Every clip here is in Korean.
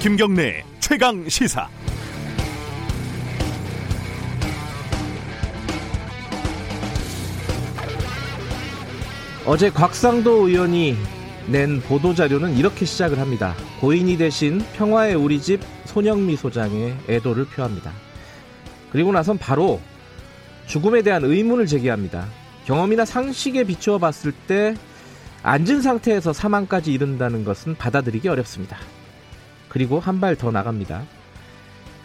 김경래 최강 시사. 어제 곽상도 의원이 낸 보도자료는 이렇게 시작을 합니다. 고인이 대신 평화의 우리 집 손영미 소장의 애도를 표합니다. 그리고 나선 바로 죽음에 대한 의문을 제기합니다. 경험이나 상식에 비추어 봤을 때 앉은 상태에서 사망까지 이른다는 것은 받아들이기 어렵습니다. 그리고 한 발 더 나갑니다.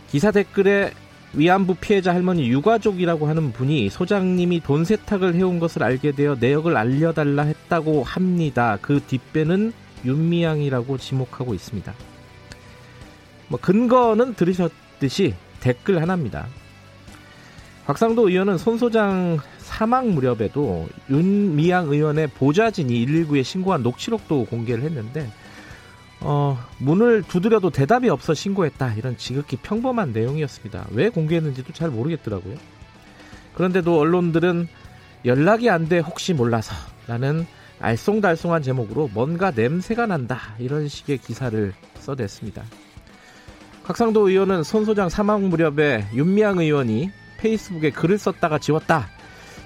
기사 댓글에 위안부 피해자 할머니 유가족이라고 하는 분이 소장님이 돈 세탁을 해온 것을 알게 되어 내역을 알려달라 했다고 합니다. 그 뒷배는 윤미향이라고 지목하고 있습니다. 뭐 근거는 들으셨듯이 댓글 하나입니다. 곽상도 의원은 손 소장 사망 무렵에도 윤미향 의원의 보좌진이 119에 신고한 녹취록도 공개를 했는데 어, 문을 두드려도 대답이 없어 신고했다. 이런 지극히 평범한 내용이었습니다. 왜 공개했는지도 잘 모르겠더라고요. 그런데도 언론들은 연락이 안 돼 혹시 몰라서 라는 알쏭달쏭한 제목으로 뭔가 냄새가 난다. 이런 식의 기사를 써냈습니다. 곽상도 의원은 손 소장 사망 무렵에 윤미향 의원이 페이스북에 글을 썼다가 지웠다.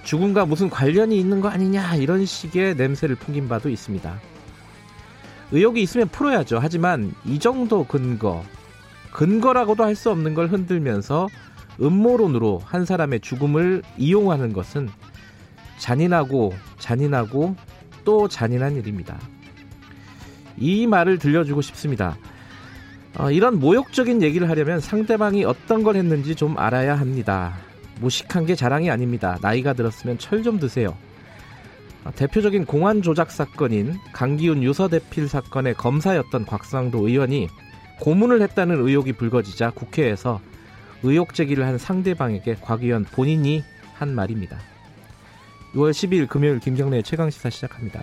죽음과 무슨 관련이 있는 거 아니냐 이런 식의 냄새를 풍긴 바도 있습니다. 의혹이 있으면 풀어야죠. 하지만 이 정도 근거, 근거라고도 할 수 없는 걸 흔들면서 음모론으로 한 사람의 죽음을 이용하는 것은 잔인하고 잔인하고 또 잔인한 일입니다. 이 말을 들려주고 싶습니다. 어, 이런 모욕적인 얘기를 하려면 상대방이 어떤 걸 했는지 좀 알아야 합니다. 무식한 게 자랑이 아닙니다. 나이가 들었으면 철 좀 드세요. 어, 대표적인 공안 조작 사건인 강기훈 유서 대필 사건의 검사였던 곽상도 의원이 고문을 했다는 의혹이 불거지자 국회에서 의혹 제기를 한 상대방에게 곽 의원 본인이 한 말입니다. 6월 12일 금요일 김경래 최강 시사 시작합니다.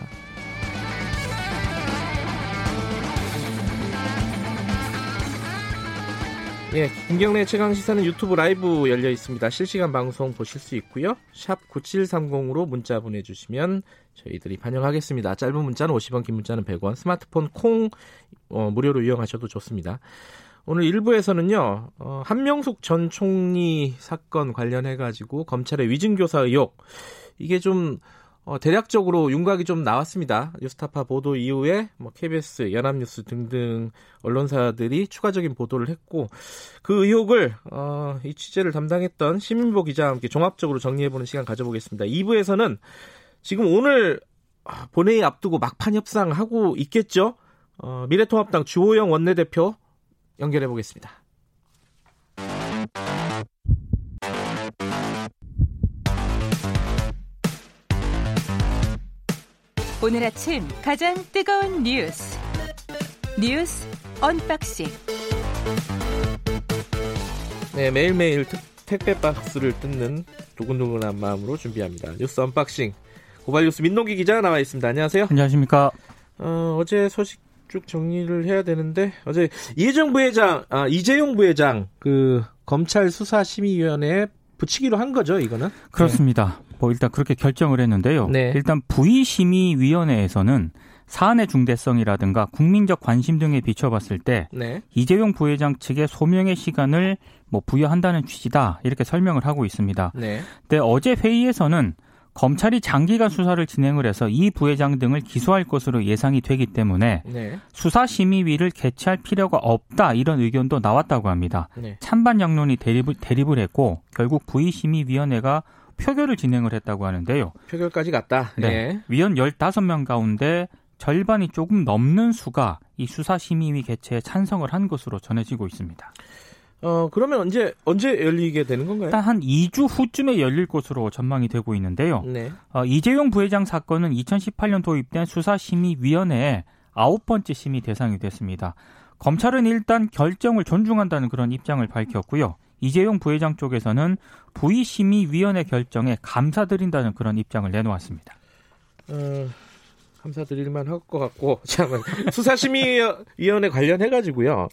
예, 김경래 최강 시사는 유튜브 라이브 열려 있습니다. 실시간 방송 보실 수 있고요. 샵 9730으로 문자 보내주시면 저희들이 반영하겠습니다. 짧은 문자는 50원, 긴 문자는 100원, 스마트폰 콩 어, 무료로 이용하셔도 좋습니다. 오늘 1부에서는요, 어, 한명숙 전 총리 사건 관련해가지고 검찰의 위증교사 의혹, 이게 좀 어, 대략적으로 윤곽이 좀 나왔습니다. 뉴스타파 보도 이후에 뭐 KBS, 연합뉴스 등등 언론사들이 추가적인 보도를 했고 그 의혹을 어, 이 취재를 담당했던 시민보 기자와 함께 종합적으로 정리해보는 시간 가져보겠습니다. 2부에서는 지금 오늘 아, 본회의 앞두고 막판 협상하고 있겠죠. 어, 미래통합당 주호영 원내대표 연결해 보겠습니다. 오늘 아침 가장 뜨거운 뉴스. 뉴스 unboxing. 네 매일매일 특, 택배 박스를 뜯는 두근두근한 마음으로 준비합니다. 뉴스 unboxing. 고발 뉴스 민동기 기자 나와 있습니다. 안녕하세요. 안녕하십니까. 어, 어제 소식 쭉 정리를 해야 되는데 어제 이재용 부회장 아 이재용 부회장 그 검찰 수사심의위원회에 붙이기로 한 거죠 이거는? 그렇습니다. 네. 뭐 일단 그렇게 결정을 했는데요. 네. 일단 부의심의위원회에서는 사안의 중대성이라든가 국민적 관심 등에 비춰봤을 때 네. 이재용 부회장 측의 소명의 시간을 뭐 부여한다는 취지다 이렇게 설명을 하고 있습니다. 네. 근데 어제 회의에서는 검찰이 장기간 수사를 진행을 해서 이 부회장 등을 기소할 것으로 예상이 되기 때문에 네. 수사심의위를 개최할 필요가 없다 이런 의견도 나왔다고 합니다. 네. 찬반 양론이 대립을, 대립을 했고 결국 부의심의위원회가 표결을 진행을 했다고 하는데요. 표결까지 갔다. 네. 네. 위원 15명 가운데 절반이 조금 넘는 수가 이 수사심의위 개최에 찬성을 한 것으로 전해지고 있습니다. 어, 그러면 언제, 언제 열리게 되는 건가요? 일단 한 2주 후쯤에 열릴 것으로 전망이 되고 있는데요. 네. 어, 이재용 부회장 사건은 2018년 도입된 수사심의위원회에 아홉 번째 심의 대상이 됐습니다. 검찰은 일단 결정을 존중한다는 그런 입장을 밝혔고요. 이재용 부회장 쪽에서는 부의심의위원회 결정에 감사드린다는 그런 입장을 내놓았습니다. 어, 감사드릴만 할 것 같고 참 수사심의위원회 관련해 가지고요.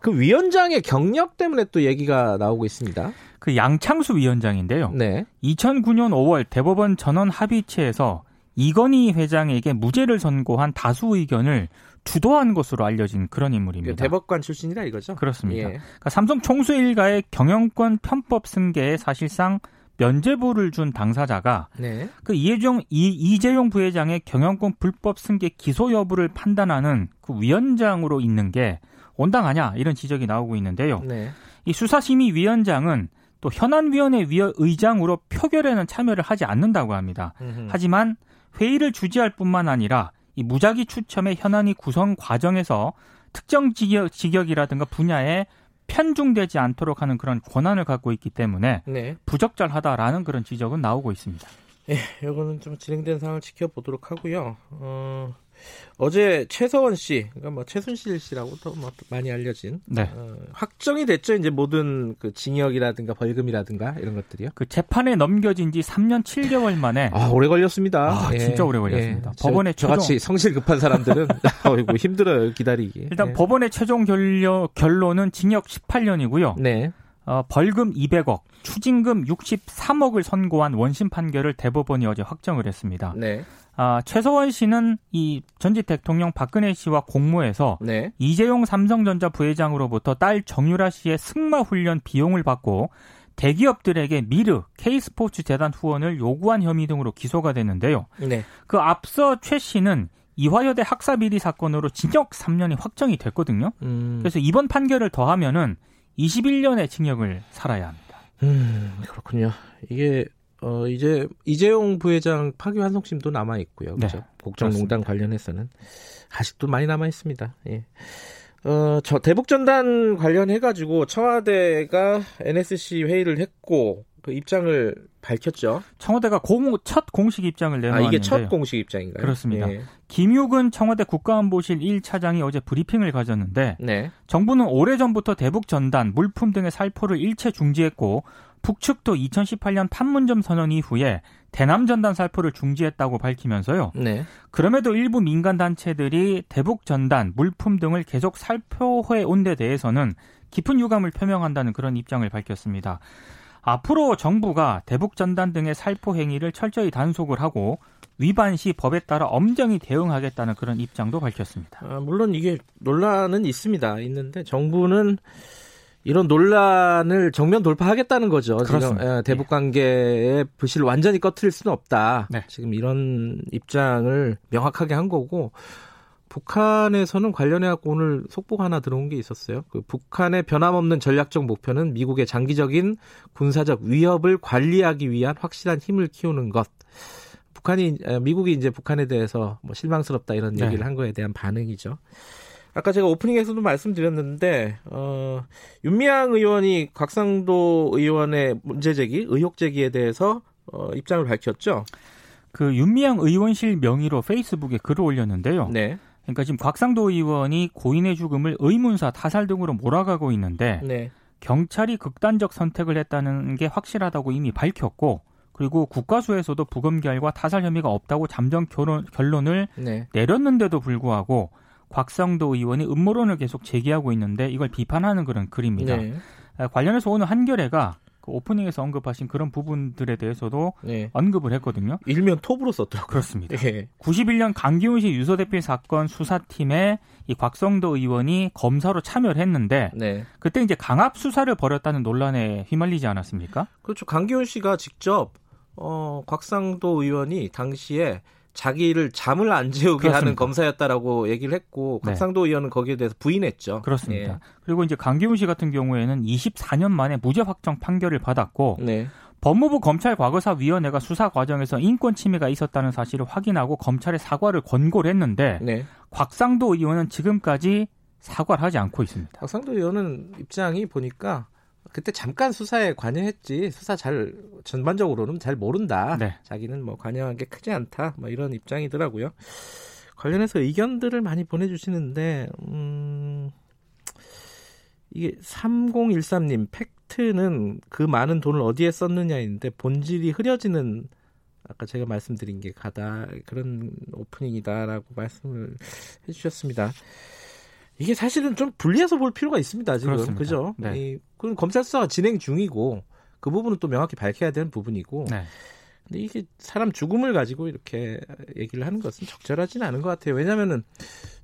그 위원장의 경력 때문에 또 얘기가 나오고 있습니다. 그 양창수 위원장인데요. 네. 2009년 5월 대법원 전원 합의체에서 이건희 회장에게 무죄를 선고한 다수 의견을 주도한 것으로 알려진 그런 인물입니다. 그 대법관 출신이라 이거죠? 그렇습니다. 예. 그러니까 삼성 총수 일가의 경영권 편법 승계에 사실상 면죄부를 준 당사자가 네. 그 이재용 이, 이재용 부회장의 경영권 불법 승계 기소 여부를 판단하는 그 위원장으로 있는 게 온당하냐 이런 지적이 나오고 있는데요. 네. 이 수사심의위원장은 또 현안위원회 의장으로 표결에는 참여를 하지 않는다고 합니다. 음흠. 하지만 회의를 주재할 뿐만 아니라 이 무작위 추첨의 현안위 구성 과정에서 특정 직역, 직역이라든가 분야에 편중되지 않도록 하는 그런 권한을 갖고 있기 때문에 네. 부적절하다라는 그런 지적은 나오고 있습니다. 예, 이거는 좀 진행된 상황을 지켜보도록 하고요. 어, 어제 최서원 씨, 그러니까 뭐 최순실 씨라고 도뭐 많이 알려진 네. 어, 확정이 됐죠. 이제 모든 그 징역이라든가 벌금이라든가 이런 것들이요. 그 재판에 넘겨진 지 3년 7개월 만에 아 오래 걸렸습니다. 아, 예. 진짜 오래 걸렸습니다. 예. 법원의 저, 저같이 성실 급한 사람들은 어이고 힘들어요 기다리기. 일단 예. 법원의 최종 결려, 결론은 징역 18년이고요. 네. 어, 벌금 200억, 추징금 63억을 선고한 원심 판결을 대법원이 어제 확정을 했습니다. 네. 아, 최서원 씨는 이 전직 대통령 박근혜 씨와 공모해서 네. 이재용 삼성전자 부회장으로부터 딸 정유라 씨의 승마 훈련 비용을 받고 대기업들에게 미르 K스포츠 재단 후원을 요구한 혐의 등으로 기소가 됐는데요. 네. 그 앞서 최 씨는 이화여대 학사 비리 사건으로 징역 3년이 확정이 됐거든요. 음. 그래서 이번 판결을 더하면은 21년의 징역을 살아야 합니다. 음, 그렇군요. 이게 어 이제 이재용 부회장 파기 환송심도 남아 있고요. 그렇죠? 네, 국정농단 관련해서는 아직도 많이 남아 있습니다. 예. 어, 저 대북 전단 관련해 가지고 청와대가 NSC 회의를 했고 그 입장을 밝혔죠. 청와대가 공, 첫 공식 입장을 내놓았는데 아, 이게 첫 공식 입장인가요? 그렇습니다. 예. 김육은 청와대 국가안보실 1차장이 어제 브리핑을 가졌는데 네. 정부는 오래전부터 대북 전단, 물품 등의 살포를 일체 중지했고 북측도 2018년 판문점 선언 이후에 대남 전단 살포를 중지했다고 밝히면서요. 네. 그럼에도 일부 민간 단체들이 대북 전단, 물품 등을 계속 살포해 온 데 대해서는 깊은 유감을 표명한다는 그런 입장을 밝혔습니다. 앞으로 정부가 대북 전단 등의 살포 행위를 철저히 단속을 하고 위반 시 법에 따라 엄정히 대응하겠다는 그런 입장도 밝혔습니다. 아, 물론 이게 논란은 있습니다. 있는데 정부는 이런 논란을 정면 돌파하겠다는 거죠. 그렇습니다. 지금 예, 대북 관계의 부실을 완전히 꺼트릴 수는 없다. 네. 지금 이런 입장을 명확하게 한 거고 북한에서는 관련해 갖고 오늘 속보가 하나 들어온 게 있었어요. 그 북한의 변함없는 전략적 목표는 미국의 장기적인 군사적 위협을 관리하기 위한 확실한 힘을 키우는 것. 북한이 미국이 이제 북한에 대해서 뭐 실망스럽다 이런 네. 얘기를 한 거에 대한 반응이죠. 아까 제가 오프닝에서도 말씀드렸는데 어, 윤미향 의원이 곽상도 의원의 문제 제기, 의혹 제기에 대해서 어, 입장을 밝혔죠. 그 윤미향 의원실 명의로 페이스북에 글을 올렸는데요. 네. 그러니까 지금 곽상도 의원이 고인의 죽음을 의문사, 타살 등으로 몰아가고 있는데 네. 경찰이 극단적 선택을 했다는 게 확실하다고 이미 밝혔고 그리고 국가수에서도 부검결과 타살 혐의가 없다고 잠정 결론, 결론을 네. 내렸는데도 불구하고 곽상도 의원이 음모론을 계속 제기하고 있는데 이걸 비판하는 그런 글입니다. 네. 관련해서 오늘 한겨레가 그 오프닝에서 언급하신 그런 부분들에 대해서도 네. 언급을 했거든요. 일면 톱으로 썼더라고요. 그렇습니다. 네. 91년 강기훈 씨 유서 대필 사건 수사팀에 이 곽성도 의원이 검사로 참여를 했는데 네. 그때 이제 강압 수사를 벌였다는 논란에 휘말리지 않았습니까? 그렇죠. 강기훈 씨가 직접 어, 곽상도 의원이 당시에 자기를 잠을 안 재우게 그렇습니다. 하는 검사였다라고 얘기를 했고 네. 곽상도 의원은 거기에 대해서 부인했죠. 그렇습니다. 예. 그리고 이제 강기훈 씨 같은 경우에는 24년 만에 무죄 확정 판결을 받았고 네. 법무부 검찰 과거사 위원회가 수사 과정에서 인권 침해가 있었다는 사실을 확인하고 검찰에 사과를 권고를 했는데 네. 곽상도 의원은 지금까지 사과를 하지 않고 있습니다. 곽상도 의원은 입장이 보니까 그때 잠깐 수사에 관여했지 수사 잘 전반적으로는 잘 모른다. 네. 자기는 뭐 관여한 게 크지 않다. 뭐 이런 입장이더라고요. 관련해서 의견들을 많이 보내주시는데 음, 이게 3013님 팩트는 그 많은 돈을 어디에 썼느냐인데 본질이 흐려지는 아까 제가 말씀드린 게 가다 그런 오프닝이다라고 말씀을 해주셨습니다. 이게 사실은 좀 분리해서 볼 필요가 있습니다. 지금 그렇습니다. 그죠? 네. 이, 그건 검찰 수사가 진행 중이고 그 부분은 또 명확히 밝혀야 되는 부분이고. 네. 근데 이게 사람 죽음을 가지고 이렇게 얘기를 하는 것은 적절하지는 않은 것 같아요. 왜냐면은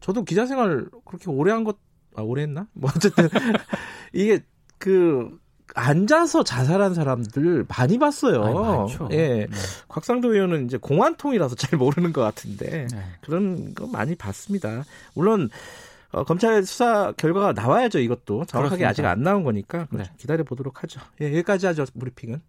저도 기자 생활 그렇게 오래 한 것, 아, 오래 했나? 뭐 어쨌든 이게 그 앉아서 자살한 사람들 많이 봤어요. 아니, 예. 네. 곽상도 의원은 이제 공안통이라서 잘 모르는 것 같은데 네. 그런 거 많이 봤습니다. 물론 어, 검찰 수사 결과가 나와야죠. 이것도 정확하게 그렇습니다. 아직 안 나온 거니까 네. 기다려 보도록 하죠. 예, 여기까지 하죠. 브리핑은.